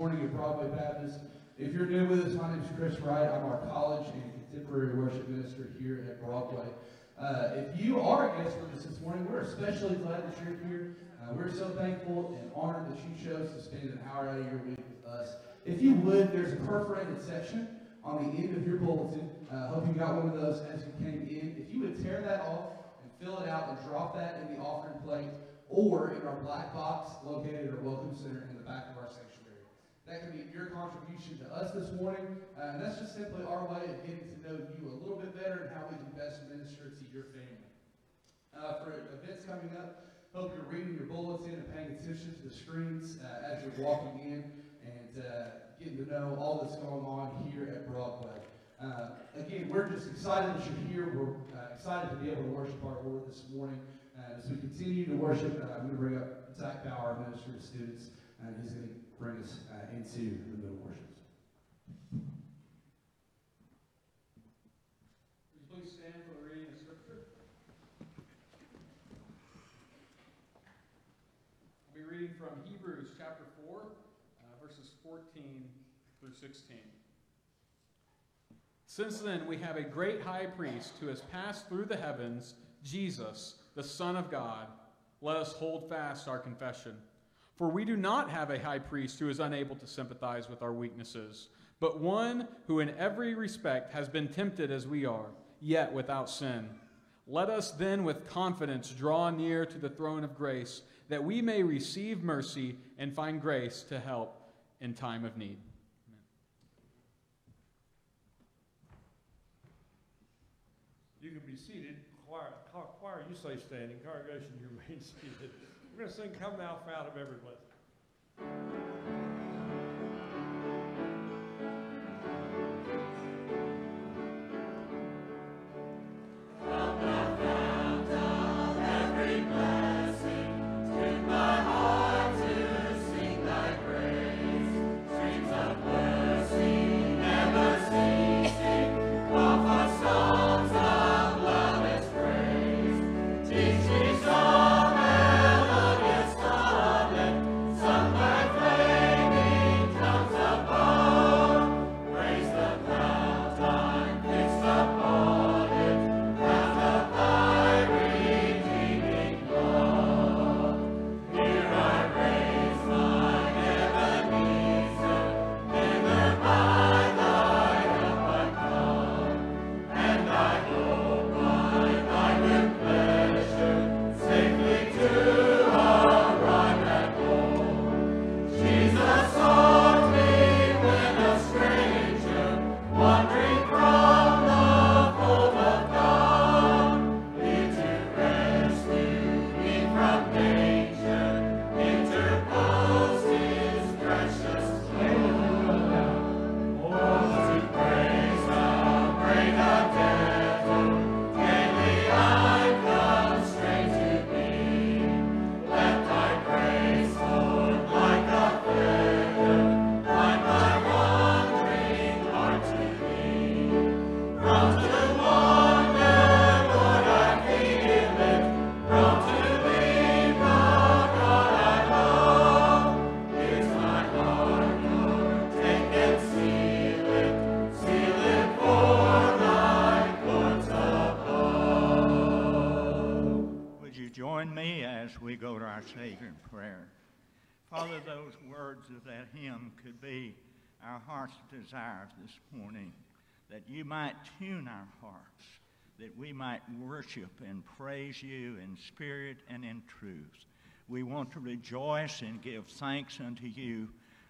morning at Broadway Baptist. If you're new with us, my name is Chris Wright. I'm our college and contemporary worship minister here at Broadway. Uh, if you are a guest with us this morning, we're especially glad that you're here. Uh, we're so thankful and honored that you chose to spend an hour out of your week with us. If you would, there's a perforated section on the end of your bulletin. I uh, hope you got one of those as you came in. If you would tear that off and fill it out and drop that in the offering plate or in our black box located at our Welcome Center in the back. That can be your contribution to us this morning. Uh, and that's just simply our way of getting to know you a little bit better and how we can best minister to your family. Uh, for events coming up, hope you're reading your bulletin and paying attention to the screens uh, as you're walking in and uh, getting to know all that's going on here at Broadway. Uh, again, we're just excited that you're here. We're uh, excited to be able to worship our Lord this morning. as we continue to worship, I'm going to bring up Zach Bauer, minister to students, and he's going to bring us uh, into the middle portions. please stand for reading of Scripture? I'll be reading from Hebrews chapter 4, uh, verses 14 through 16. Since then, we have a great high priest who has passed through the heavens, Jesus, the Son of God. Let us hold fast our confession. For we do not have a high priest who is unable to sympathize with our weaknesses, but one who in every respect has been tempted as we are, yet without sin. Let us then with confidence draw near to the throne of grace, that we may receive mercy and find grace to help in time of need. You can be seated. Choir, choir you say standing. Congregation, you remain seated. We're going to sing Come Thou Fount of Every Blessing. Desires this morning that you might tune our hearts, that we might worship and praise you in spirit and in truth. We want to rejoice and give thanks unto you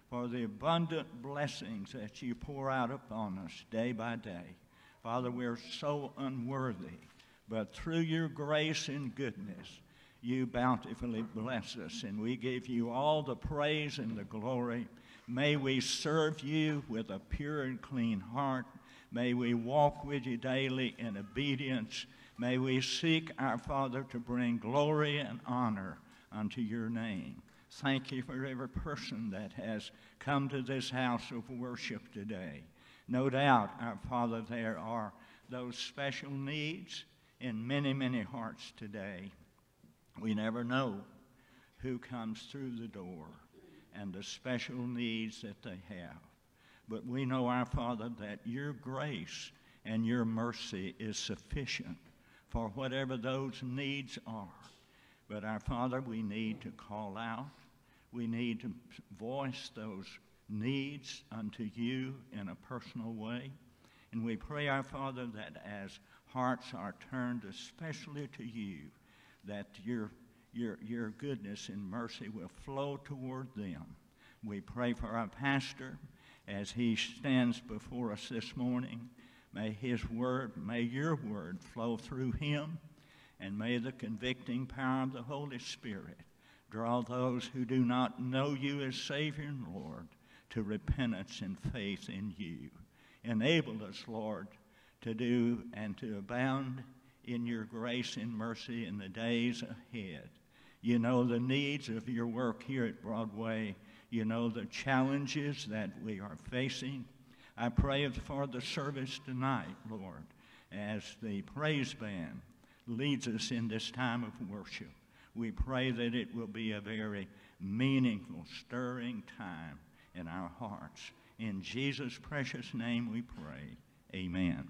for the abundant blessings that you pour out upon us day by day. Father, we're so unworthy, but through your grace and goodness, you bountifully bless us, and we give you all the praise and the glory May we serve you with a pure and clean heart. May we walk with you daily in obedience. May we seek our Father to bring glory and honor unto your name. Thank you for every person that has come to this house of worship today. No doubt, our Father, there are those special needs in many, many hearts today. We never know who comes through the door. and the special needs that they have. But we know, our Father, that your grace and your mercy is sufficient for whatever those needs are. But our Father, we need to call out. We need to voice those needs unto you in a personal way. And we pray, our Father, that as hearts are turned especially to you, that your, your, your goodness and mercy will flow toward them. We pray for our pastor as he stands before us this morning. May his word, may your word flow through him, and may the convicting power of the Holy Spirit draw those who do not know you as Savior and Lord to repentance and faith in you. Enable us, Lord, to do and to abound in your grace and mercy in the days ahead. You know the needs of your work here at Broadway. You know the challenges that we are facing. I pray for the service tonight, Lord, as the praise band leads us in this time of worship. We pray that it will be a very meaningful, stirring time in our hearts. In Jesus' precious name we pray. Amen.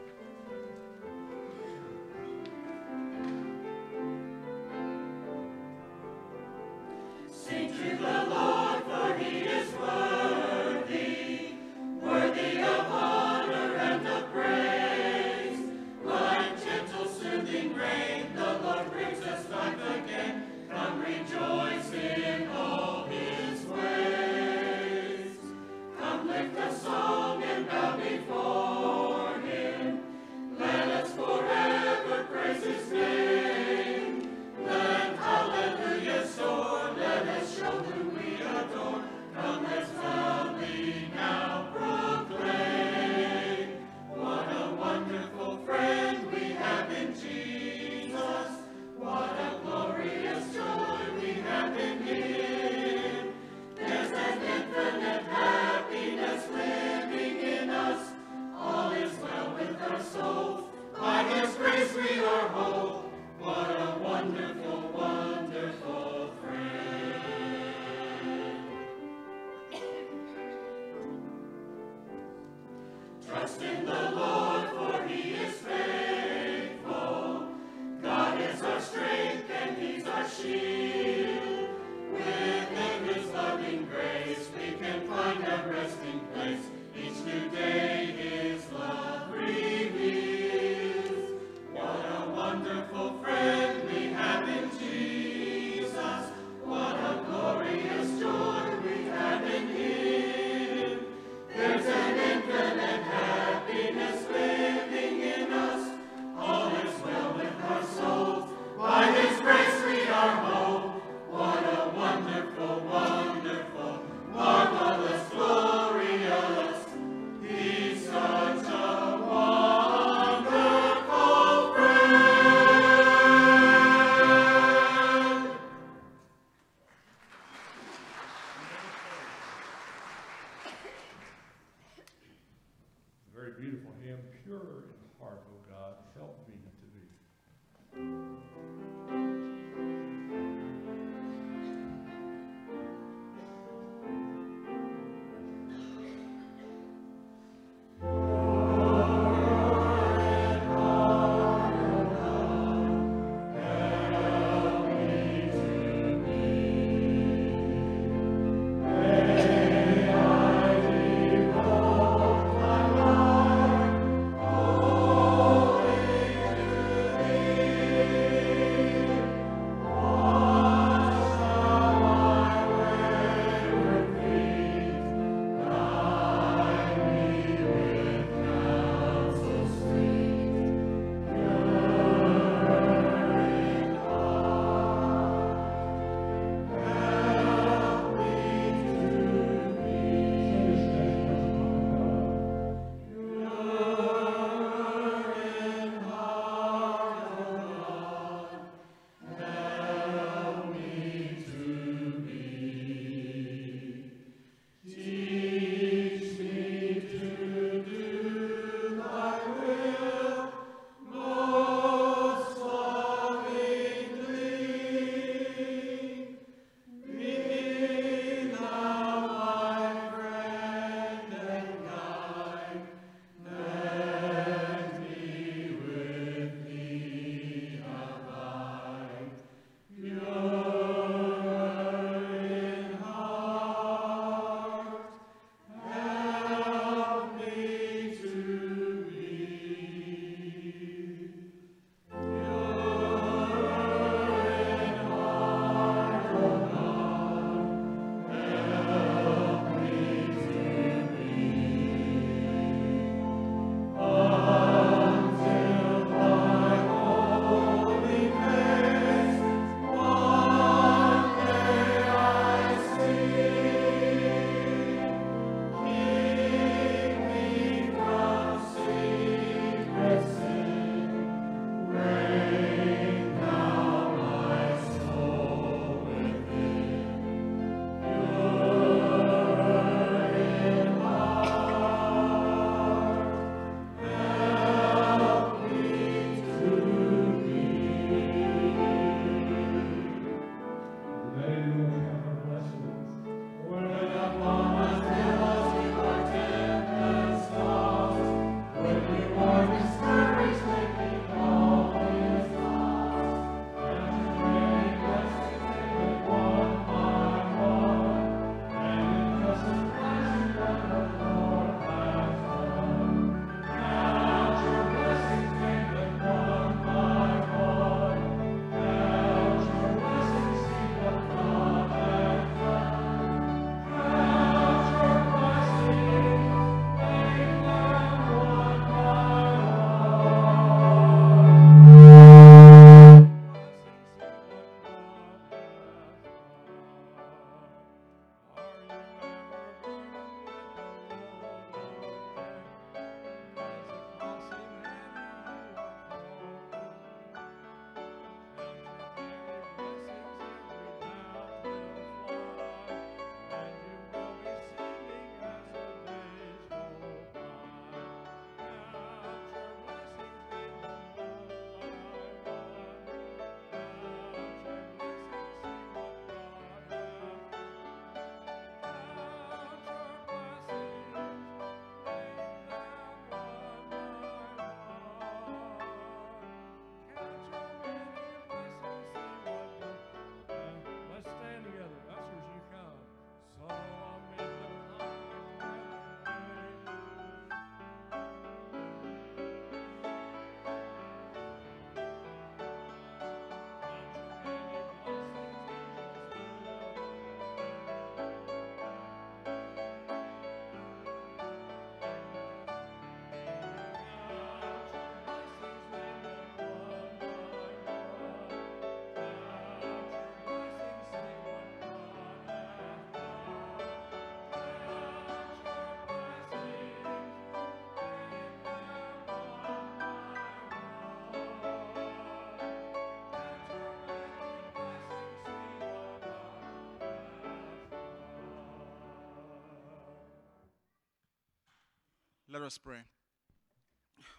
Let us pray.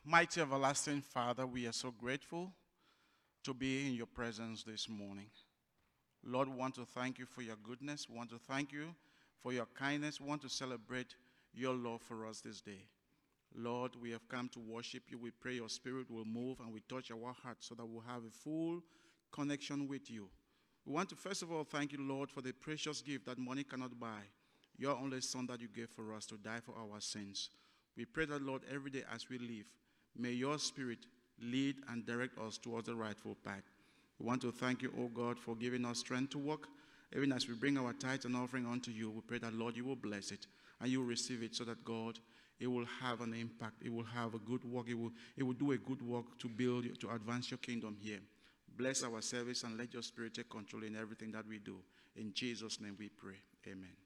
Mighty everlasting Father, we are so grateful to be in your presence this morning. Lord, we want to thank you for your goodness. We want to thank you for your kindness. We want to celebrate your love for us this day. Lord, we have come to worship you. We pray your spirit will move and we touch our hearts so that we'll have a full connection with you. We want to first of all thank you, Lord, for the precious gift that money cannot buy. Your only son that you gave for us to die for our sins. We pray that, Lord, every day as we live, may your spirit lead and direct us towards the rightful path. We want to thank you, O God, for giving us strength to walk. Even as we bring our tithes and offering unto you, we pray that, Lord, you will bless it and you will receive it so that, God, it will have an impact. It will have a good work. It will, it will do a good work to build, to advance your kingdom here. Bless our service and let your spirit take control in everything that we do. In Jesus' name we pray. Amen.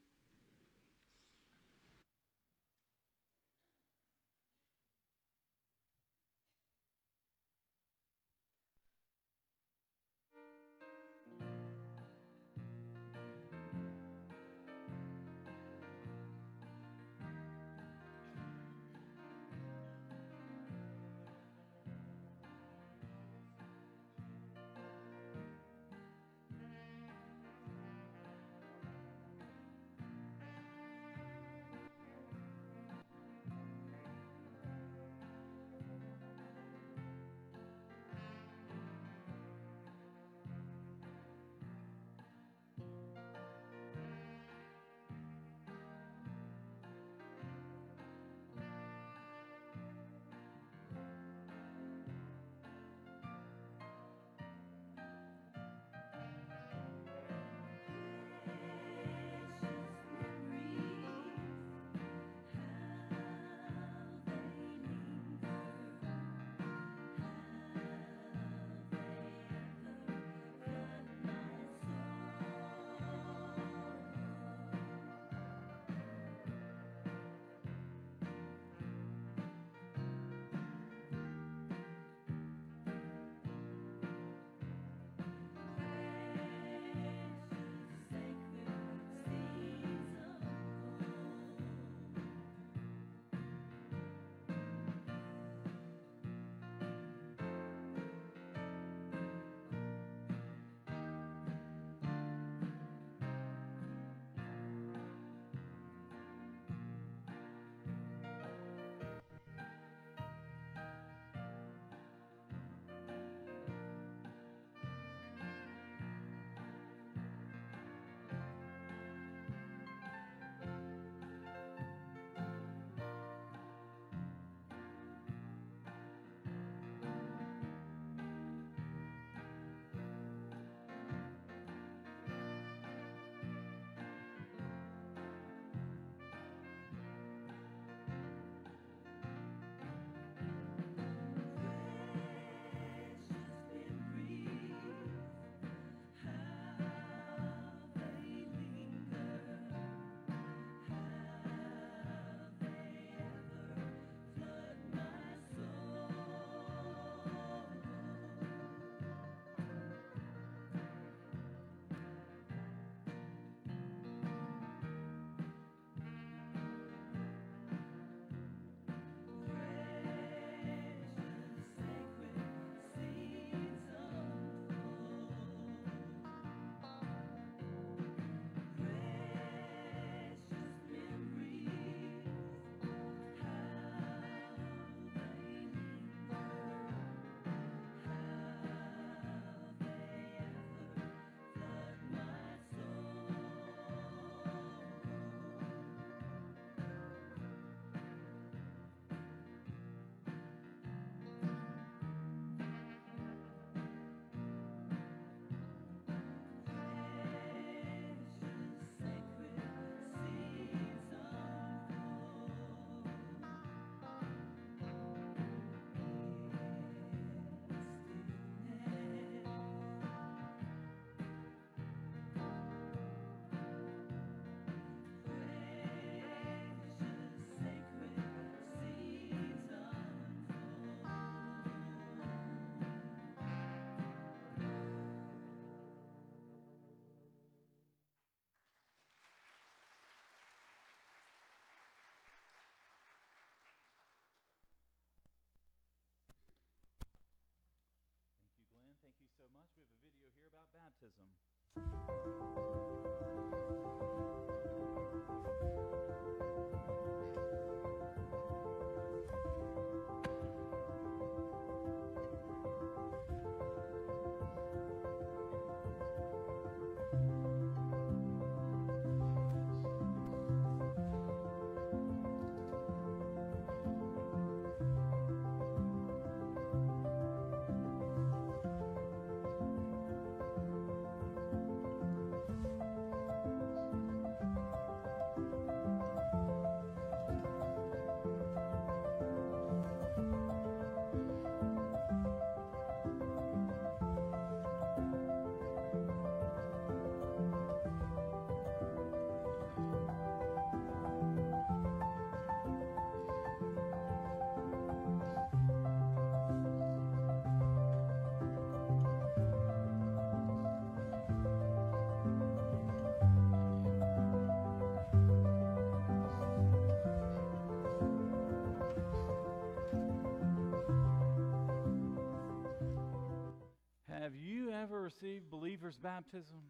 Believer's baptism?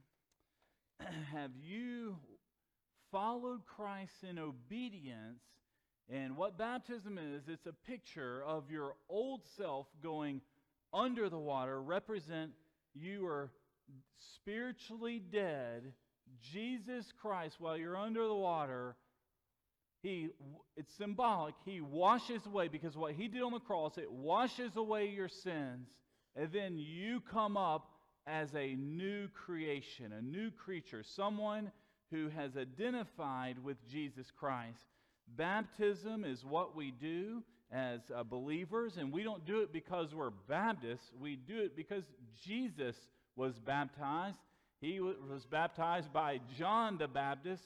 Have you followed Christ in obedience? And what baptism is, it's a picture of your old self going under the water, represent you are spiritually dead. Jesus Christ, while you're under the water, he it's symbolic. He washes away because what he did on the cross, it washes away your sins and then you come up as a new creation, a new creature, someone who has identified with Jesus Christ. Baptism is what we do as uh, believers, and we don't do it because we're Baptists. We do it because Jesus was baptized. He was baptized by John the Baptist,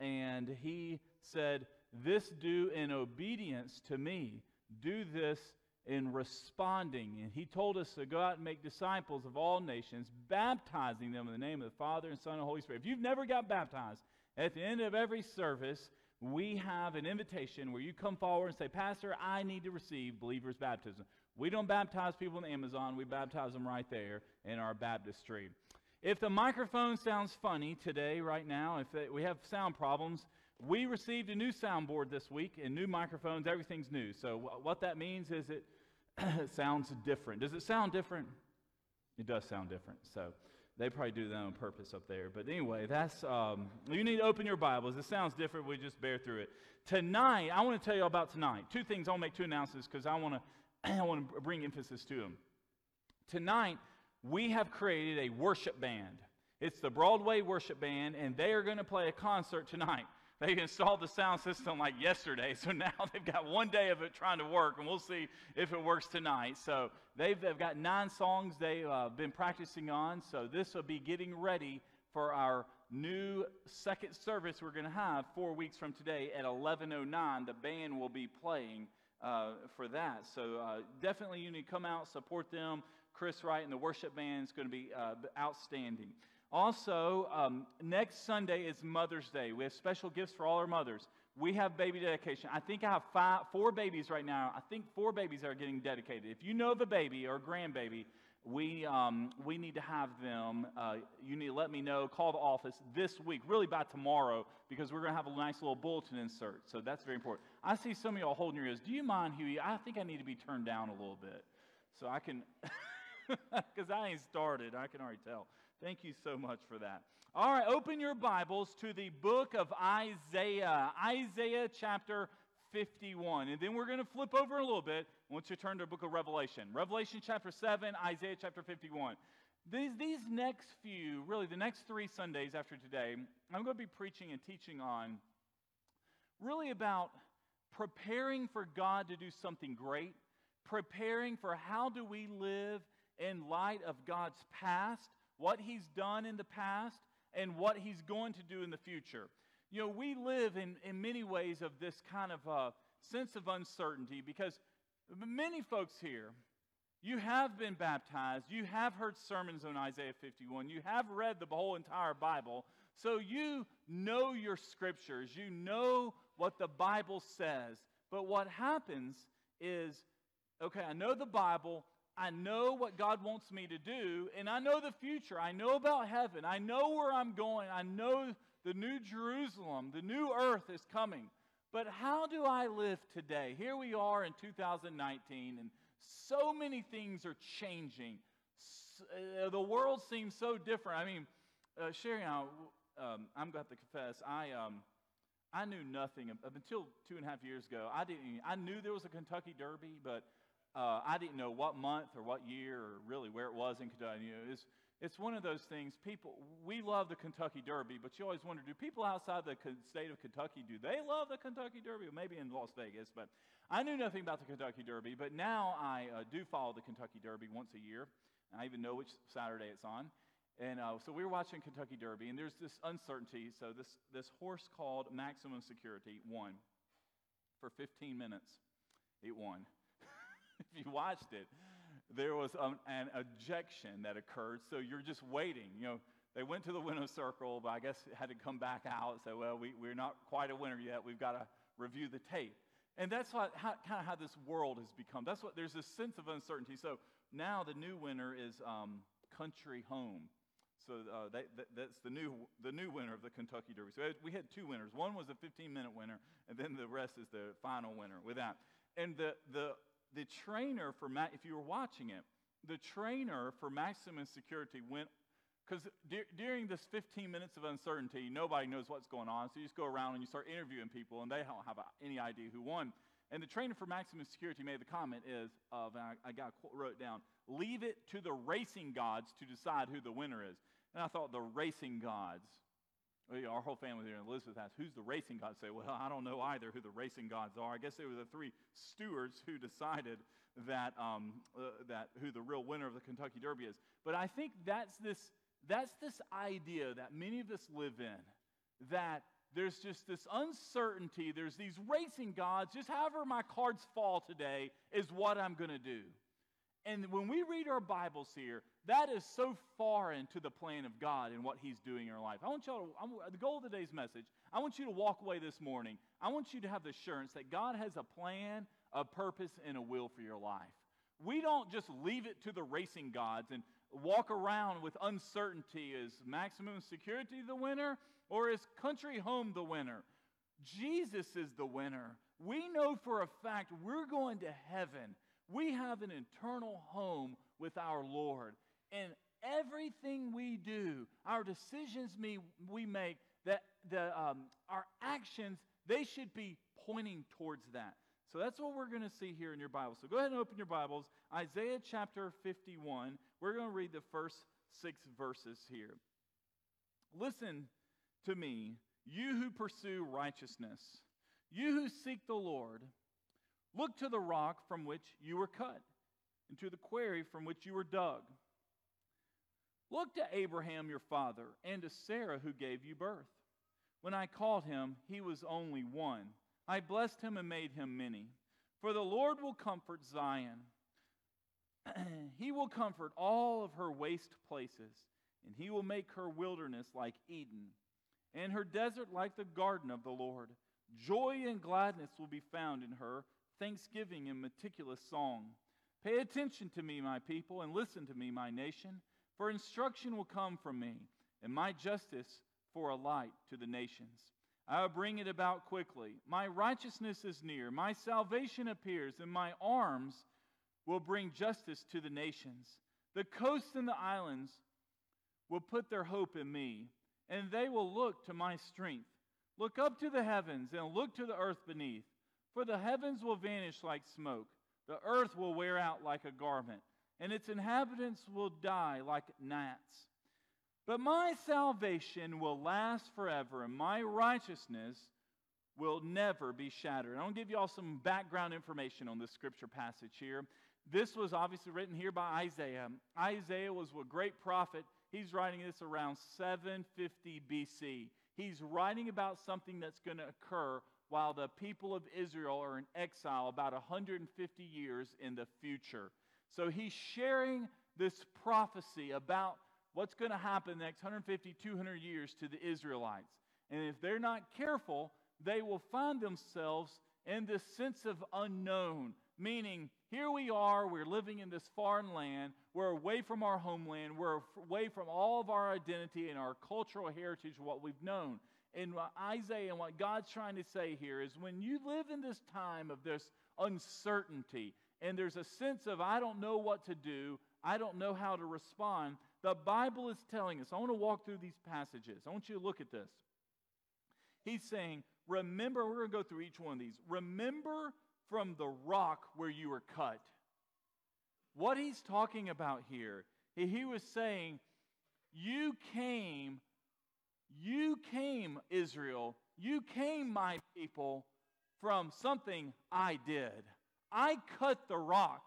and he said, This do in obedience to me. Do this in responding. And he told us to go out and make disciples of all nations, baptizing them in the name of the Father and Son and Holy Spirit. If you've never got baptized, at the end of every service, we have an invitation where you come forward and say, Pastor, I need to receive believer's baptism. We don't baptize people in Amazon, we baptize them right there in our baptistry. If the microphone sounds funny today, right now, if we have sound problems, we received a new soundboard this week and new microphones. Everything's new. So, wh- what that means is it sounds different. Does it sound different? It does sound different. So, they probably do that on purpose up there. But anyway, that's um, you need to open your Bibles. It sounds different. We just bear through it. Tonight, I want to tell you about tonight. Two things. I'll make two announcements because I want to I want to bring emphasis to them. Tonight, we have created a worship band. It's the Broadway Worship Band, and they are going to play a concert tonight. They installed the sound system like yesterday, so now they've got one day of it trying to work, and we'll see if it works tonight. So they've, they've got nine songs they've uh, been practicing on, so this will be getting ready for our new second service we're going to have four weeks from today at 11.09. The band will be playing uh, for that. So uh, definitely you need to come out, support them. Chris Wright and the worship band is going to be uh, outstanding. Also, um, next Sunday is Mother's Day. We have special gifts for all our mothers. We have baby dedication. I think I have five, four babies right now. I think four babies are getting dedicated. If you know the baby or grandbaby, we, um, we need to have them. Uh, you need to let me know. Call the office this week, really by tomorrow, because we're going to have a nice little bulletin insert. So that's very important. I see some of y'all holding your ears. Do you mind, Huey? I think I need to be turned down a little bit so I can, because I ain't started. I can already tell. Thank you so much for that. All right, open your Bibles to the book of Isaiah, Isaiah chapter 51. And then we're going to flip over a little bit once you turn to the book of Revelation. Revelation chapter 7, Isaiah chapter 51. These, these next few, really the next three Sundays after today, I'm going to be preaching and teaching on really about preparing for God to do something great, preparing for how do we live in light of God's past, what He's done in the past, and what He's going to do in the future. You know, we live in, in many ways of this kind of uh, sense of uncertainty because many folks here, you have been baptized, you have heard sermons on Isaiah 51, you have read the whole entire Bible, so you know your scriptures, you know what the Bible says. But what happens is, okay, I know the Bible, I know what God wants me to do, and I know the future. I know about heaven. I know where I'm going. I know the new Jerusalem, the new earth is coming. But how do I live today? Here we are in 2019, and so many things are changing. Uh, the world seems so different. I mean, uh, Sherry I, um, I'm going to have to confess, I, um, I knew nothing up until two and a half years ago. I didn't. I knew there was a Kentucky Derby, but uh, I didn't know what month or what year or really where it was in Kentucky. You know, it's, it's one of those things. People, we love the Kentucky Derby, but you always wonder: Do people outside the state of Kentucky do they love the Kentucky Derby? Maybe in Las Vegas, but I knew nothing about the Kentucky Derby. But now I uh, do follow the Kentucky Derby once a year. I even know which Saturday it's on. And uh, so we were watching Kentucky Derby, and there's this uncertainty. So this, this horse called Maximum Security won for 15 minutes. It won. if you watched it, there was um, an ejection that occurred. So you're just waiting. You know, they went to the winner's circle, but I guess it had to come back out say, well, we, we're not quite a winner yet. We've got to review the tape. And that's what, how, kind of how this world has become. That's what, there's this sense of uncertainty. So now the new winner is um, Country Home. So uh, that, that's the new, the new winner of the Kentucky Derby. So we had two winners. One was a 15 minute winner, and then the rest is the final winner with that. And the, the, the trainer for, Ma- if you were watching it, the trainer for Maximum Security went, because during this 15 minutes of uncertainty, nobody knows what's going on. So you just go around and you start interviewing people, and they don't have any idea who won. And the trainer for Maximum Security made the comment is, of, I, I got wrote down, leave it to the racing gods to decide who the winner is. And I thought, the racing gods. Our whole family here, in Elizabeth asked, who's the racing gods? Say, well, I don't know either who the racing gods are. I guess they were the three stewards who decided that, um, uh, that who the real winner of the Kentucky Derby is. But I think that's this, that's this idea that many of us live in, that there's just this uncertainty. There's these racing gods. Just however my cards fall today is what I'm going to do. And when we read our Bibles here, that is so far into the plan of God and what He's doing in our life. I want y'all to, I'm, the goal of today's message, I want you to walk away this morning. I want you to have the assurance that God has a plan, a purpose, and a will for your life. We don't just leave it to the racing gods and walk around with uncertainty is maximum security the winner or is country home the winner? Jesus is the winner. We know for a fact we're going to heaven we have an eternal home with our Lord. And everything we do, our decisions we make, that the, um, our actions, they should be pointing towards that. So that's what we're going to see here in your Bible. So go ahead and open your Bibles. Isaiah chapter 51. We're going to read the first six verses here. Listen to me, you who pursue righteousness, you who seek the Lord. Look to the rock from which you were cut, and to the quarry from which you were dug. Look to Abraham your father, and to Sarah who gave you birth. When I called him, he was only one. I blessed him and made him many. For the Lord will comfort Zion. he will comfort all of her waste places, and he will make her wilderness like Eden, and her desert like the garden of the Lord. Joy and gladness will be found in her thanksgiving and meticulous song. Pay attention to me, my people, and listen to me, my nation, for instruction will come from me, and my justice for a light to the nations. I will bring it about quickly. My righteousness is near, my salvation appears, and my arms will bring justice to the nations. The coasts and the islands will put their hope in me, and they will look to my strength. Look up to the heavens and look to the earth beneath. For the heavens will vanish like smoke, the earth will wear out like a garment, and its inhabitants will die like gnats. But my salvation will last forever, and my righteousness will never be shattered. I want to give you all some background information on this scripture passage here. This was obviously written here by Isaiah. Isaiah was a great prophet. He's writing this around 750 BC. He's writing about something that's going to occur while the people of Israel are in exile about 150 years in the future. So he's sharing this prophecy about what's going to happen the next 150, 200 years to the Israelites. And if they're not careful, they will find themselves in this sense of unknown, meaning here we are, we're living in this foreign land, we're away from our homeland, we're away from all of our identity and our cultural heritage, what we've known. And what Isaiah and what God's trying to say here is when you live in this time of this uncertainty, and there's a sense of, I don't know what to do, I don't know how to respond, the Bible is telling us. I want to walk through these passages. I want you to look at this. He's saying, Remember, we're going to go through each one of these. Remember from the rock where you were cut. What he's talking about here, he was saying, You came, you came, Israel, you came, my people, from something I did. I cut the rock,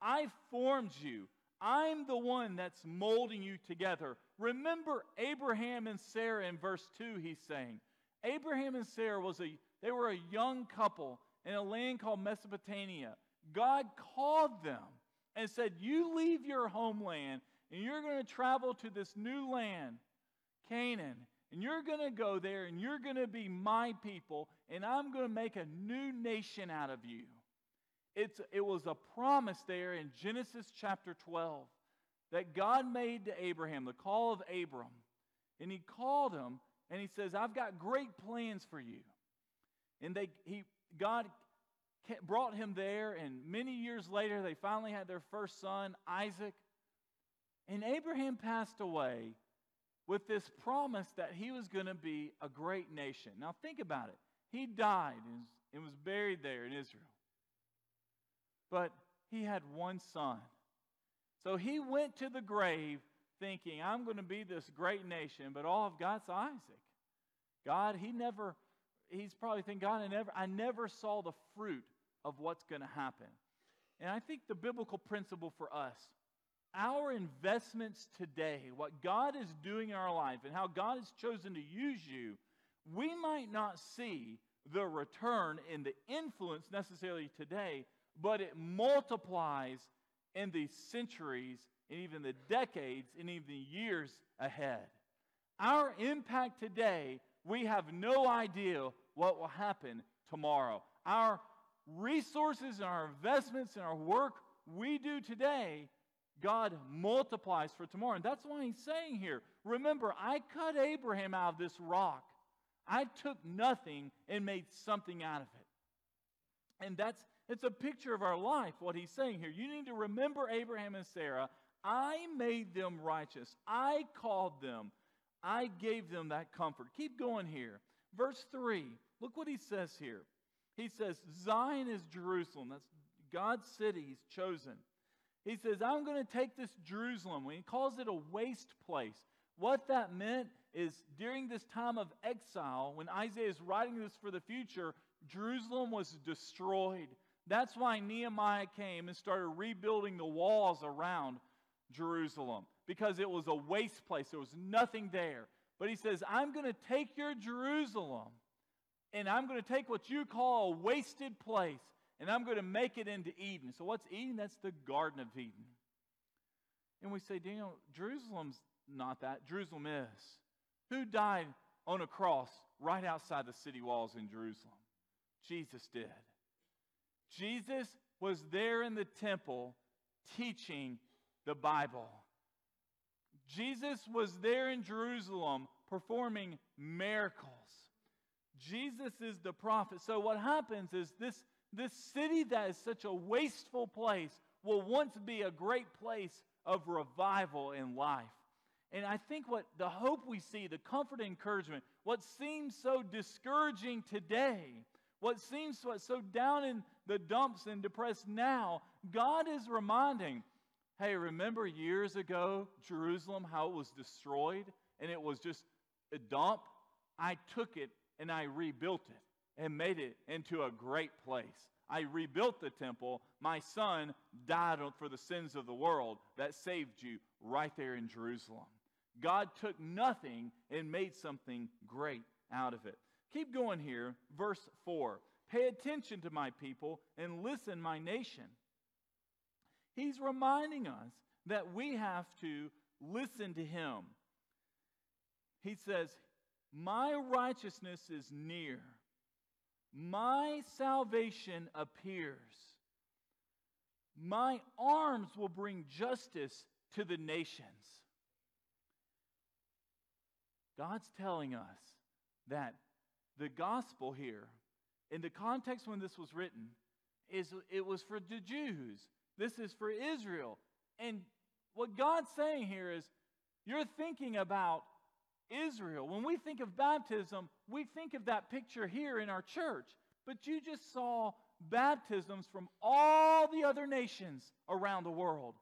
I formed you. I'm the one that's molding you together. Remember Abraham and Sarah in verse 2, he's saying. Abraham and Sarah was a they were a young couple in a land called Mesopotamia. God called them and said, You leave your homeland and you're going to travel to this new land, Canaan, and you're going to go there and you're going to be my people, and I'm going to make a new nation out of you. It's, it was a promise there in Genesis chapter 12 that God made to Abraham, the call of Abram. And he called him and he says, I've got great plans for you. And they, he, God brought him there, and many years later, they finally had their first son, Isaac. And Abraham passed away with this promise that he was going to be a great nation. Now, think about it. He died and was buried there in Israel. But he had one son. So he went to the grave thinking, I'm going to be this great nation, but all I've got's Isaac. God, he never, he's probably thinking, God, I never, I never saw the fruit of what's going to happen. And I think the biblical principle for us, our investments today, what God is doing in our life, and how God has chosen to use you, we might not see the return in the influence necessarily today, but it multiplies in the centuries and even the decades and even the years ahead. Our impact today, we have no idea what will happen tomorrow. Our resources and our investments and our work we do today, God multiplies for tomorrow. And that's why he's saying here remember, I cut Abraham out of this rock. I took nothing and made something out of it. And that's it's a picture of our life, what he's saying here. You need to remember Abraham and Sarah. I made them righteous. I called them. I gave them that comfort. Keep going here. Verse 3, look what he says here. He says, Zion is Jerusalem. That's God's city he's chosen. He says, I'm going to take this Jerusalem. When he calls it a waste place, what that meant is during this time of exile, when Isaiah is writing this for the future, Jerusalem was destroyed. That's why Nehemiah came and started rebuilding the walls around Jerusalem because it was a waste place. There was nothing there. But he says, I'm going to take your Jerusalem and I'm going to take what you call a wasted place and I'm going to make it into Eden. So, what's Eden? That's the Garden of Eden. And we say, Daniel, Jerusalem's not that. Jerusalem is. Who died on a cross right outside the city walls in Jerusalem? Jesus did. Jesus was there in the temple teaching the Bible. Jesus was there in Jerusalem performing miracles. Jesus is the prophet. So, what happens is this, this city that is such a wasteful place will once be a great place of revival in life. And I think what the hope we see, the comfort and encouragement, what seems so discouraging today, what seems so, so down in the dumps and depressed now, God is reminding hey, remember years ago, Jerusalem, how it was destroyed and it was just a dump? I took it and I rebuilt it and made it into a great place. I rebuilt the temple. My son died for the sins of the world that saved you right there in Jerusalem. God took nothing and made something great out of it. Keep going here, verse 4. Pay attention to my people and listen, my nation. He's reminding us that we have to listen to him. He says, My righteousness is near, my salvation appears. My arms will bring justice to the nations. God's telling us that the gospel here, in the context when this was written, is it was for the Jews. This is for Israel. And what God's saying here is you're thinking about Israel. When we think of baptism, we think of that picture here in our church. But you just saw baptisms from all the other nations around the world.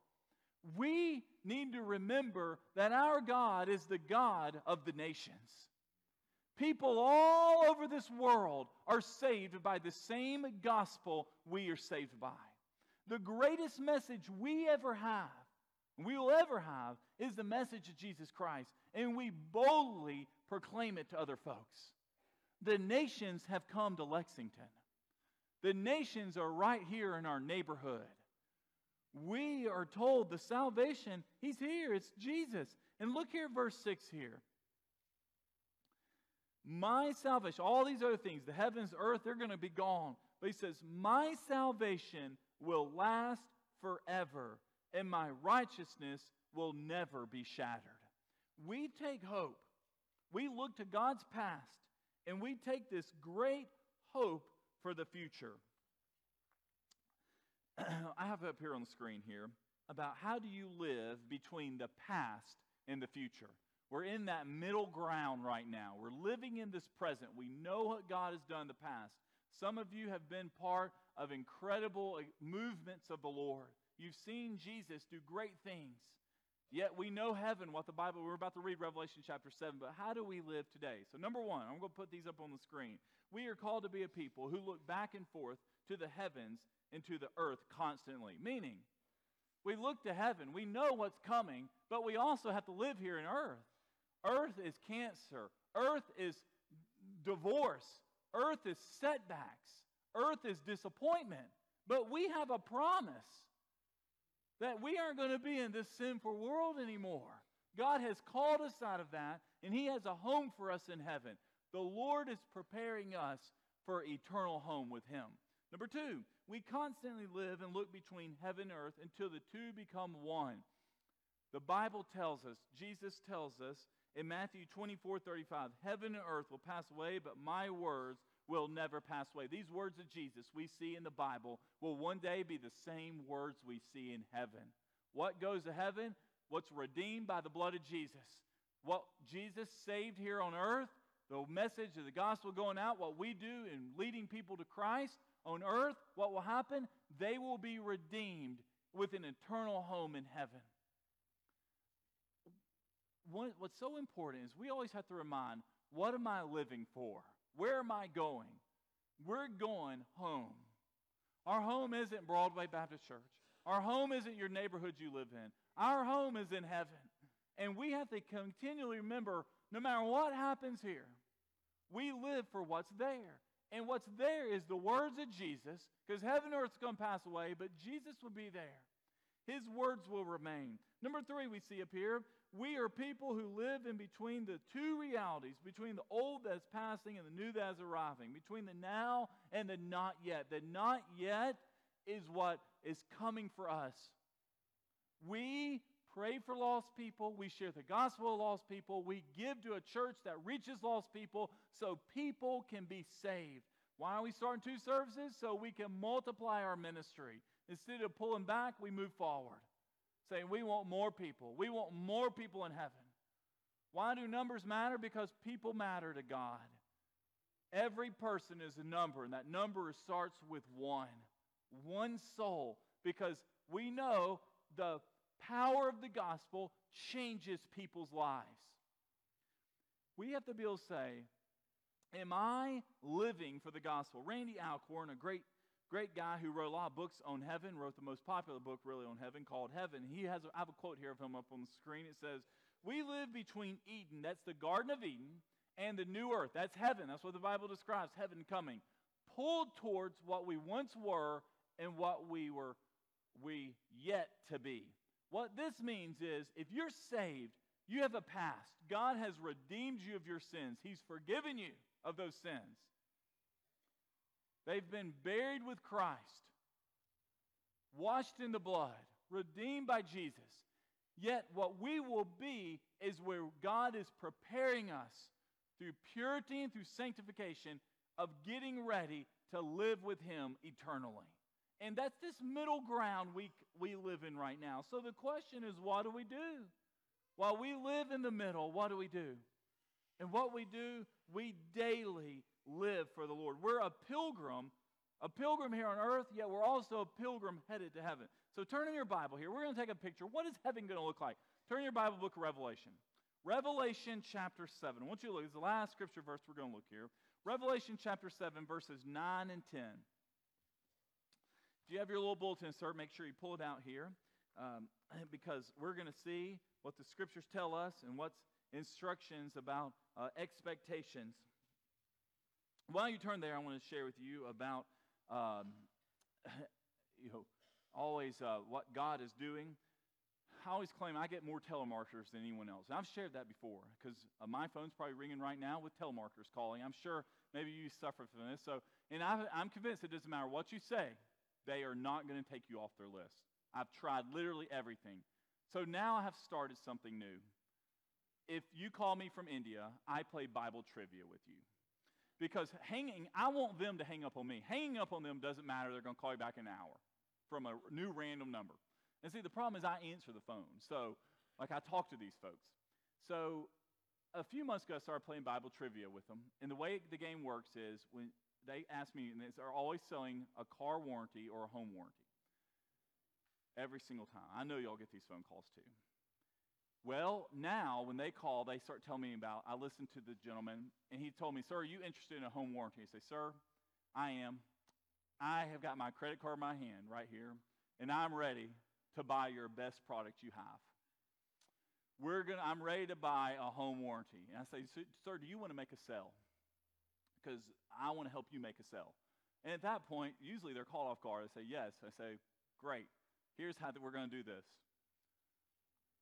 We need to remember that our God is the God of the nations. People all over this world are saved by the same gospel we are saved by. The greatest message we ever have, we will ever have, is the message of Jesus Christ, and we boldly proclaim it to other folks. The nations have come to Lexington. The nations are right here in our neighborhood. We are told the salvation, He's here, it's Jesus. And look here, verse 6 here. My salvation, all these other things, the heavens, earth, they're going to be gone. But he says, My salvation will last forever, and my righteousness will never be shattered. We take hope. We look to God's past, and we take this great hope for the future. I have up here on the screen here about how do you live between the past and the future. We're in that middle ground right now. We're living in this present. We know what God has done in the past. Some of you have been part of incredible movements of the Lord. You've seen Jesus do great things. Yet we know heaven, what the Bible, we're about to read Revelation chapter 7, but how do we live today? So, number one, I'm going to put these up on the screen. We are called to be a people who look back and forth to the heavens and to the earth constantly. Meaning, we look to heaven, we know what's coming, but we also have to live here in earth. Earth is cancer, earth is divorce, earth is setbacks, earth is disappointment. But we have a promise that we aren't going to be in this sinful world anymore. God has called us out of that, and He has a home for us in heaven. The Lord is preparing us for eternal home with Him. Number two, we constantly live and look between heaven and earth until the two become one. The Bible tells us, Jesus tells us in Matthew 24 35, heaven and earth will pass away, but my words will never pass away. These words of Jesus we see in the Bible will one day be the same words we see in heaven. What goes to heaven? What's redeemed by the blood of Jesus. What Jesus saved here on earth, the message of the gospel going out, what we do in leading people to Christ on earth, what will happen? They will be redeemed with an eternal home in heaven. what's so important is we always have to remind what am I living for? Where am I going? We're going home. Our home isn't Broadway Baptist Church. Our home isn't your neighborhood you live in. Our home is in heaven. And we have to continually remember no matter what happens here, we live for what's there. And what's there is the words of Jesus, because heaven and earth earth's going to pass away, but Jesus will be there. His words will remain. Number three, we see up here, we are people who live in between the two realities, between the old that's passing and the new that's arriving, between the now and the not yet. The not yet is what is coming for us. We pray for lost people. We share the gospel of lost people. We give to a church that reaches lost people so people can be saved. Why are we starting two services? So we can multiply our ministry. Instead of pulling back, we move forward saying, We want more people. We want more people in heaven. Why do numbers matter? Because people matter to God. Every person is a number, and that number starts with one. One soul. Because we know the power of the gospel changes people's lives. We have to be able to say, Am I living for the gospel? Randy Alcorn, a great great guy who wrote a lot of books on heaven, wrote the most popular book really on heaven called Heaven. He has, a, I have a quote here of him up on the screen. It says, We live between Eden, that's the Garden of Eden, and the new earth. That's heaven. That's what the Bible describes heaven coming. Pulled towards what we once were and what we were we yet to be. What this means is if you're saved, you have a past. God has redeemed you of your sins. He's forgiven you of those sins. They've been buried with Christ. washed in the blood, redeemed by Jesus. Yet, what we will be is where God is preparing us through purity and through sanctification of getting ready to live with Him eternally. And that's this middle ground we, we live in right now. So the question is, what do we do? While we live in the middle, what do we do? And what we do, we daily live for the Lord. We're a pilgrim, a pilgrim here on earth, yet we're also a pilgrim headed to heaven. So turn in your Bible here. We're going to take a picture. What is heaven going to look like? Turn your Bible book of Revelation. Revelation chapter 7. I want you to look. It's the last scripture verse we're going to look here. Revelation chapter 7, verses 9 and 10. If you have your little bulletin insert, make sure you pull it out here um, because we're going to see what the scriptures tell us and what's instructions about uh, expectations. While you turn there, I want to share with you about um, you know always uh, what God is doing. I always claim I get more telemarketers than anyone else. And I've shared that before because uh, my phone's probably ringing right now with telemarketers calling. I'm sure maybe you suffer from this. So, and I, I'm convinced it doesn't matter what you say, they are not going to take you off their list. I've tried literally everything. So now I have started something new. If you call me from India, I play Bible trivia with you. Because hanging, I want them to hang up on me. Hanging up on them doesn't matter. They're going to call you back in an hour from a new random number. And see, the problem is I answer the phone. So, like, I talk to these folks. So, a few months ago, I started playing Bible trivia with them. And the way the game works is when they ask me, and they're always selling a car warranty or a home warranty. Every single time. I know y'all get these phone calls too. Well, now when they call, they start telling me about. I listened to the gentleman, and he told me, Sir, are you interested in a home warranty? I say, Sir, I am. I have got my credit card in my hand right here, and I'm ready to buy your best product you have. We're gonna, I'm ready to buy a home warranty. And I say, Sir, do you want to make a sale? Because I want to help you make a sale. And at that point, usually they're called off guard. I say, Yes. I say, Great. Here's how we're going to do this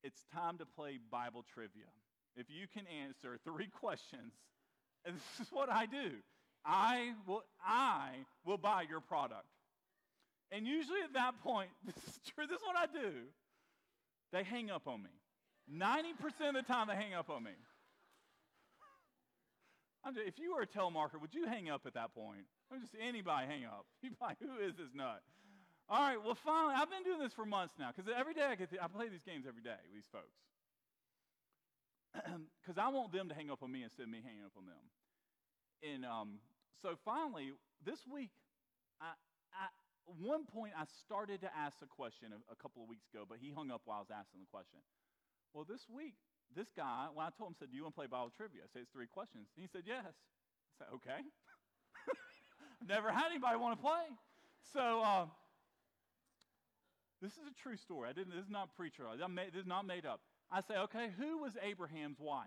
it's time to play Bible trivia. If you can answer three questions, and this is what I do I will, I will buy your product. And usually at that point, this is true, this is what I do. They hang up on me. 90% of the time, they hang up on me. Just, if you were a telemarketer, would you hang up at that point? I'm just anybody hang up. You who is this nut? All right, well, finally, I've been doing this for months now because every day I get, to, I play these games every day with these folks. Because I want them to hang up on me instead of me hanging up on them. And um, so finally, this week, I, I, one point I started to ask a question a, a, couple of weeks ago, but he hung up while I was asking the question. Well, this week, this guy, when I told him, said, Do you want to play Bible trivia? I said, It's three questions. And he said, Yes. I said, Okay. Never had anybody want to play. So, uh, this is a true story. I didn't, this is not preacher. This is not made up. I say, okay, who was Abraham's wife?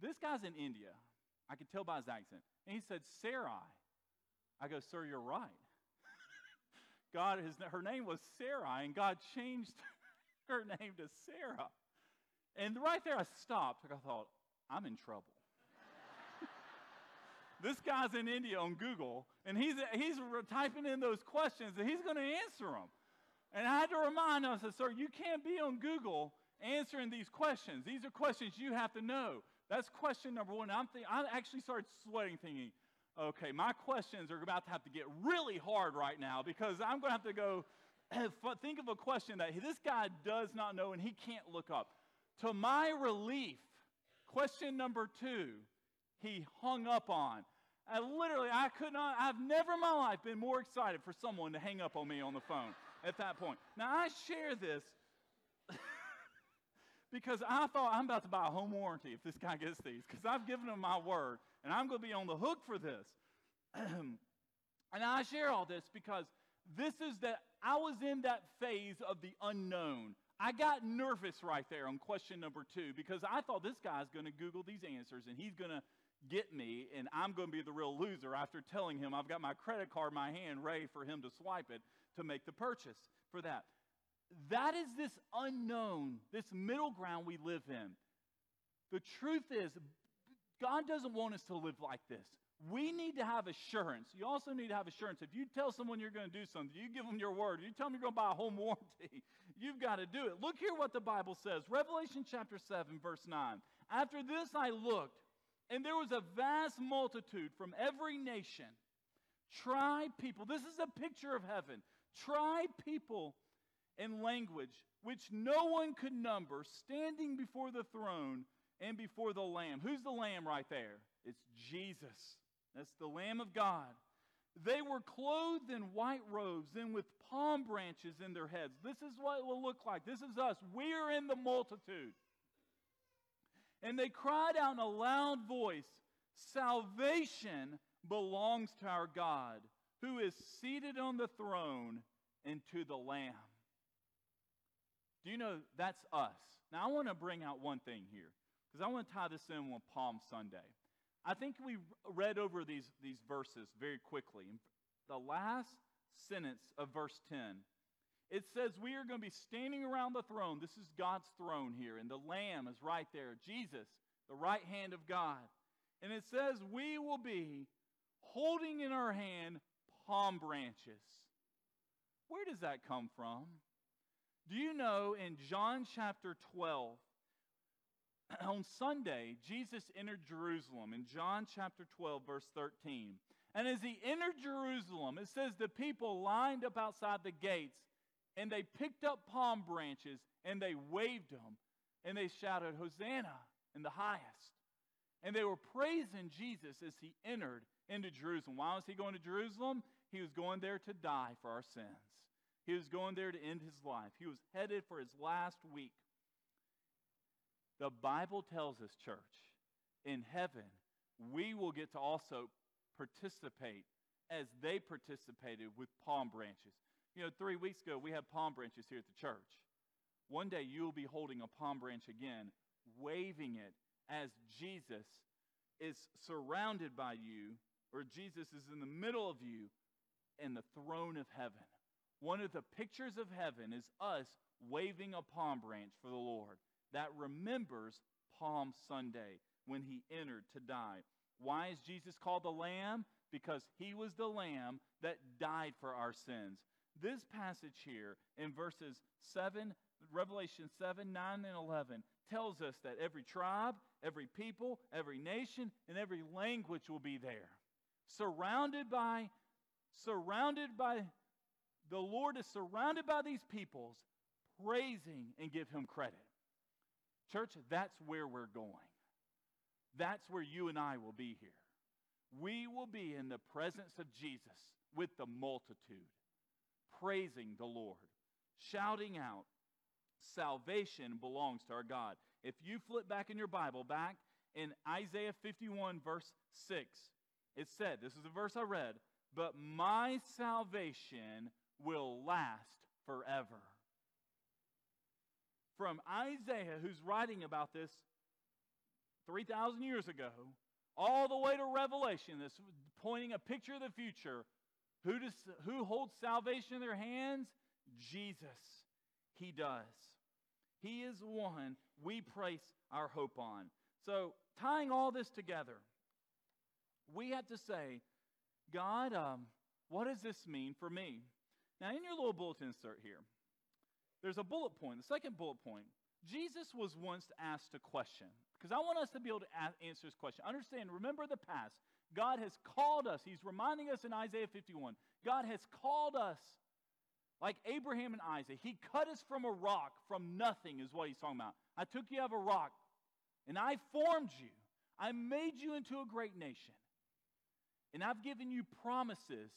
This guy's in India. I could tell by his accent. And he said, Sarai. I go, sir, you're right. God, his, her name was Sarai, and God changed her name to Sarah. And right there, I stopped. I thought, I'm in trouble. this guy's in India on Google, and he's, he's typing in those questions, and he's going to answer them. And I had to remind him, I said, Sir, you can't be on Google answering these questions. These are questions you have to know. That's question number one. I'm think, I actually started sweating, thinking, okay, my questions are about to have to get really hard right now because I'm going to have to go think of a question that this guy does not know and he can't look up. To my relief, question number two, he hung up on. I literally, I could not, I've never in my life been more excited for someone to hang up on me on the phone at that point. Now, I share this because I thought I'm about to buy a home warranty if this guy gets these, because I've given him my word, and I'm going to be on the hook for this. and I share all this because this is that I was in that phase of the unknown. I got nervous right there on question number two because I thought this guy's going to Google these answers and he's going to get me, and I'm going to be the real loser after telling him I've got my credit card in my hand ready for him to swipe it to make the purchase for that. That is this unknown, this middle ground we live in. The truth is, God doesn't want us to live like this. We need to have assurance. You also need to have assurance. If you tell someone you're going to do something, you give them your word, you tell them you're going to buy a home warranty, you've got to do it. Look here what the Bible says Revelation chapter 7, verse 9. After this I looked, and there was a vast multitude from every nation, tribe people. This is a picture of heaven. Tribe people and language, which no one could number, standing before the throne and before the Lamb. Who's the Lamb right there? It's Jesus. That's the Lamb of God. They were clothed in white robes and with palm branches in their heads. This is what it will look like. This is us. We're in the multitude. And they cried out in a loud voice Salvation belongs to our God, who is seated on the throne and to the Lamb. Do you know that's us? Now, I want to bring out one thing here because I want to tie this in with Palm Sunday. I think we read over these, these verses very quickly. The last sentence of verse 10 it says we are going to be standing around the throne. This is God's throne here, and the Lamb is right there. Jesus, the right hand of God. And it says we will be holding in our hand palm branches. Where does that come from? Do you know in John chapter 12, on Sunday, Jesus entered Jerusalem in John chapter 12, verse 13. And as he entered Jerusalem, it says the people lined up outside the gates and they picked up palm branches and they waved them and they shouted, Hosanna in the highest. And they were praising Jesus as he entered into Jerusalem. Why was he going to Jerusalem? He was going there to die for our sins. He was going there to end his life. He was headed for his last week. The Bible tells us, church, in heaven, we will get to also participate as they participated with palm branches. You know, three weeks ago, we had palm branches here at the church. One day, you'll be holding a palm branch again, waving it as Jesus is surrounded by you, or Jesus is in the middle of you in the throne of heaven. One of the pictures of heaven is us waving a palm branch for the Lord. That remembers Palm Sunday when he entered to die. Why is Jesus called the Lamb? Because he was the Lamb that died for our sins. This passage here in verses 7, Revelation 7, 9, and 11 tells us that every tribe, every people, every nation, and every language will be there. Surrounded by, surrounded by, the Lord is surrounded by these peoples, praising and give him credit. Church, that's where we're going. That's where you and I will be here. We will be in the presence of Jesus with the multitude praising the Lord, shouting out, Salvation belongs to our God. If you flip back in your Bible, back in Isaiah 51, verse 6, it said, This is a verse I read, but my salvation will last forever. From Isaiah, who's writing about this 3,000 years ago, all the way to Revelation, this pointing a picture of the future, who, does, who holds salvation in their hands? Jesus. He does. He is one we place our hope on. So, tying all this together, we have to say, God, um, what does this mean for me? Now, in your little bulletin insert here, there's a bullet point. The second bullet point Jesus was once asked a question, because I want us to be able to answer this question. Understand, remember the past. God has called us. He's reminding us in Isaiah 51. God has called us like Abraham and Isaac. He cut us from a rock, from nothing, is what he's talking about. I took you out of a rock, and I formed you. I made you into a great nation. And I've given you promises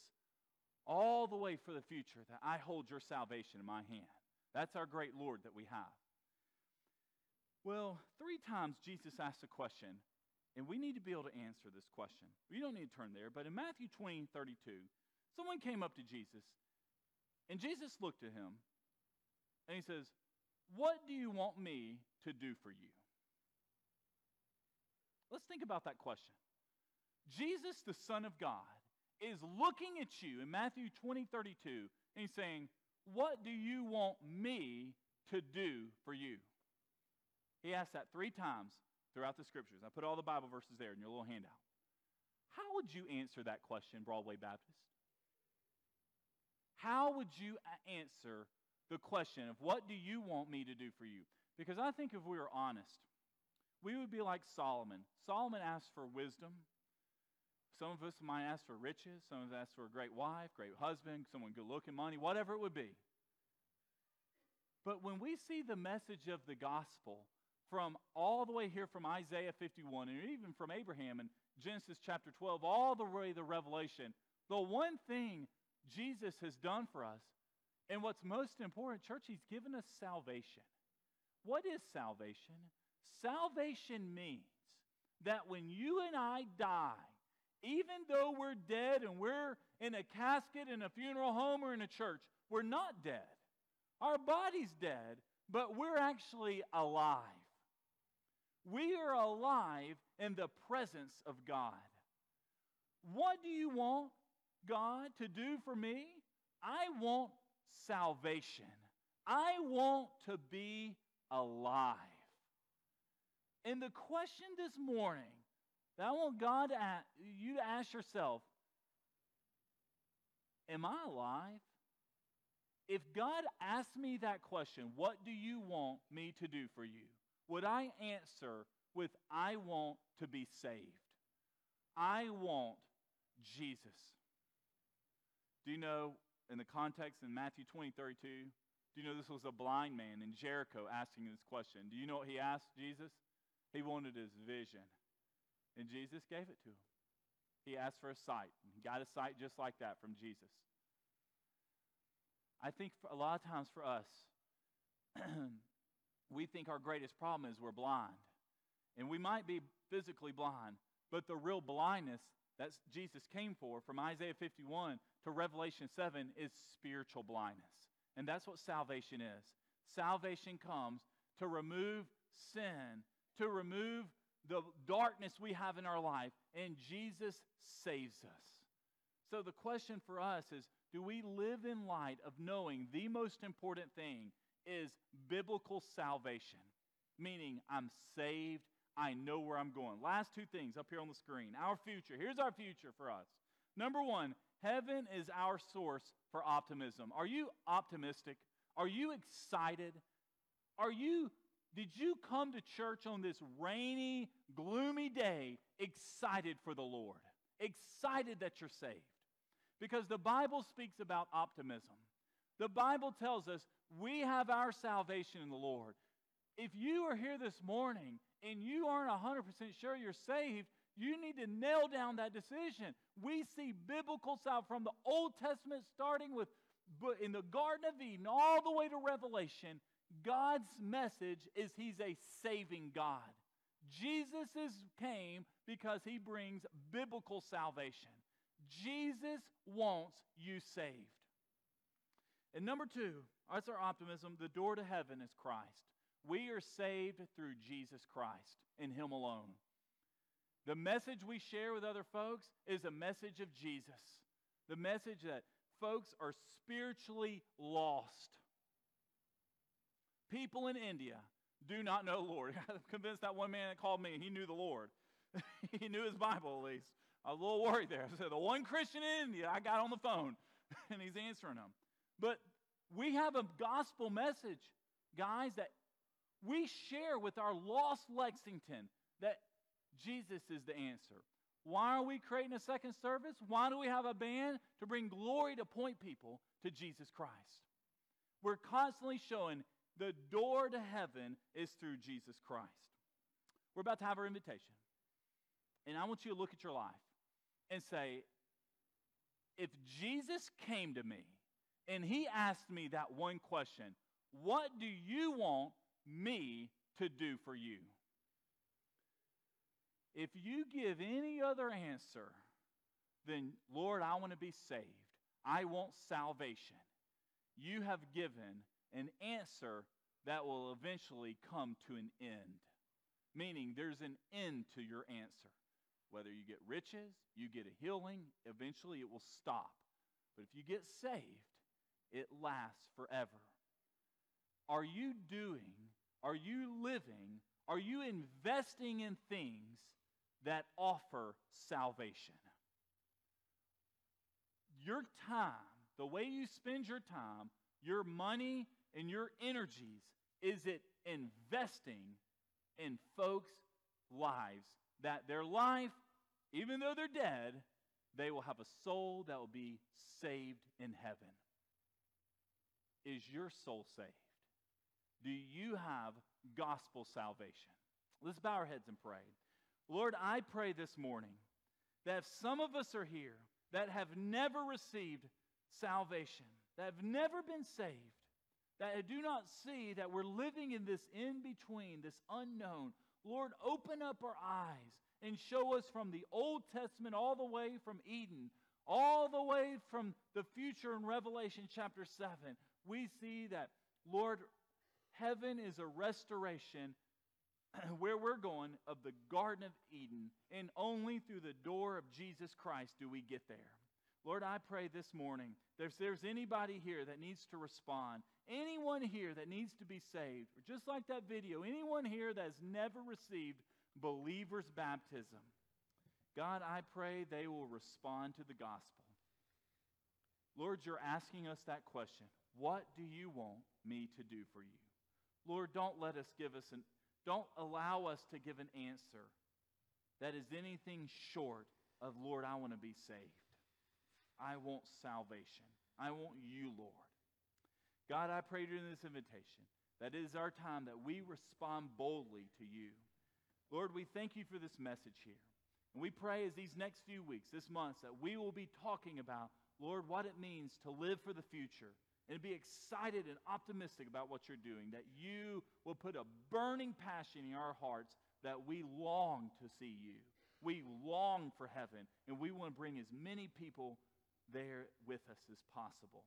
all the way for the future that I hold your salvation in my hand. That's our great Lord that we have. Well, three times Jesus asked a question and we need to be able to answer this question. You don't need to turn there, but in Matthew 20, 32, someone came up to Jesus, and Jesus looked at him, and he says, What do you want me to do for you? Let's think about that question. Jesus, the Son of God, is looking at you in Matthew 20, 32, and he's saying, What do you want me to do for you? He asked that three times throughout the scriptures. I put all the Bible verses there in your little handout. How would you answer that question, Broadway Baptist? How would you answer the question of what do you want me to do for you? Because I think if we were honest, we would be like Solomon. Solomon asked for wisdom. Some of us might ask for riches. Some of us ask for a great wife, great husband, someone good looking, money, whatever it would be. But when we see the message of the gospel from all the way here from Isaiah 51 and even from Abraham and Genesis chapter 12, all the way to Revelation, the one thing Jesus has done for us, and what's most important, church, he's given us salvation. What is salvation? Salvation means that when you and I die, even though we're dead and we're in a casket in a funeral home or in a church, we're not dead. Our body's dead, but we're actually alive. We are alive in the presence of God. What do you want God to do for me? I want salvation. I want to be alive. And the question this morning that I want God to ask, you to ask yourself Am I alive? If God asked me that question, what do you want me to do for you? Would I answer with, I want to be saved? I want Jesus. Do you know, in the context in Matthew 20, 32, do you know this was a blind man in Jericho asking this question? Do you know what he asked Jesus? He wanted his vision. And Jesus gave it to him. He asked for a sight. And he got a sight just like that from Jesus. I think a lot of times for us, we think our greatest problem is we're blind. And we might be physically blind, but the real blindness that Jesus came for from Isaiah 51 to Revelation 7 is spiritual blindness. And that's what salvation is. Salvation comes to remove sin, to remove the darkness we have in our life, and Jesus saves us. So the question for us is do we live in light of knowing the most important thing is biblical salvation? Meaning, I'm saved, I know where I'm going. Last two things up here on the screen. Our future. Here's our future for us. Number one, heaven is our source for optimism. Are you optimistic? Are you excited? Are you, did you come to church on this rainy, gloomy day excited for the Lord? Excited that you're saved? Because the Bible speaks about optimism. The Bible tells us we have our salvation in the Lord. If you are here this morning and you aren't 100% sure you're saved, you need to nail down that decision. We see biblical salvation from the Old Testament, starting with in the Garden of Eden, all the way to Revelation. God's message is He's a saving God. Jesus came because He brings biblical salvation. Jesus wants you saved. And number two, that's our optimism. The door to heaven is Christ. We are saved through Jesus Christ and Him alone. The message we share with other folks is a message of Jesus. The message that folks are spiritually lost. People in India do not know the Lord. I'm convinced that one man that called me, he knew the Lord. he knew his Bible at least. I was a little worried there. Said, the one Christian in India I got on the phone, and he's answering them. But we have a gospel message, guys, that we share with our lost Lexington that Jesus is the answer. Why are we creating a second service? Why do we have a band? To bring glory to point people to Jesus Christ. We're constantly showing the door to heaven is through Jesus Christ. We're about to have our invitation. And I want you to look at your life and say, if Jesus came to me and he asked me that one question, what do you want me to do for you? If you give any other answer than, Lord, I want to be saved, I want salvation, you have given an answer that will eventually come to an end. Meaning, there's an end to your answer. Whether you get riches, you get a healing, eventually it will stop. But if you get saved, it lasts forever. Are you doing, are you living, are you investing in things that offer salvation. Your time, the way you spend your time, your money, and your energies, is it investing in folks' lives that their life, even though they're dead, they will have a soul that will be saved in heaven. Is your soul saved? Do you have gospel salvation? Let's bow our heads and pray. Lord, I pray this morning that if some of us are here that have never received salvation, that have never been saved, that I do not see that we're living in this in between, this unknown, Lord, open up our eyes and show us from the Old Testament all the way from Eden, all the way from the future in Revelation chapter 7. We see that, Lord, heaven is a restoration where we're going of the Garden of Eden, and only through the door of Jesus Christ do we get there. Lord, I pray this morning if there's anybody here that needs to respond, anyone here that needs to be saved, or just like that video, anyone here that has never received believer's baptism, God, I pray they will respond to the gospel. Lord, you're asking us that question. What do you want me to do for you? Lord, don't let us give us an don't allow us to give an answer that is anything short of, Lord, I want to be saved. I want salvation. I want you, Lord. God, I pray during this invitation that it is our time that we respond boldly to you. Lord, we thank you for this message here. And we pray as these next few weeks, this month, that we will be talking about, Lord, what it means to live for the future and be excited and optimistic about what you're doing, that you will put a burning passion in our hearts that we long to see you. We long for heaven, and we want to bring as many people there with us as possible.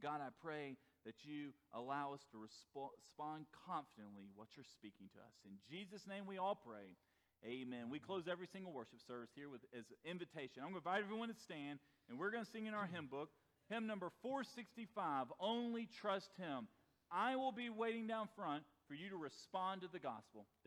God, I pray that you allow us to respo- respond confidently what you're speaking to us. In Jesus' name we all pray. Amen. We close every single worship service here with as an invitation. I'm going to invite everyone to stand, and we're going to sing in our hymn book. Hymn number 465, Only Trust Him. I will be waiting down front for you to respond to the gospel.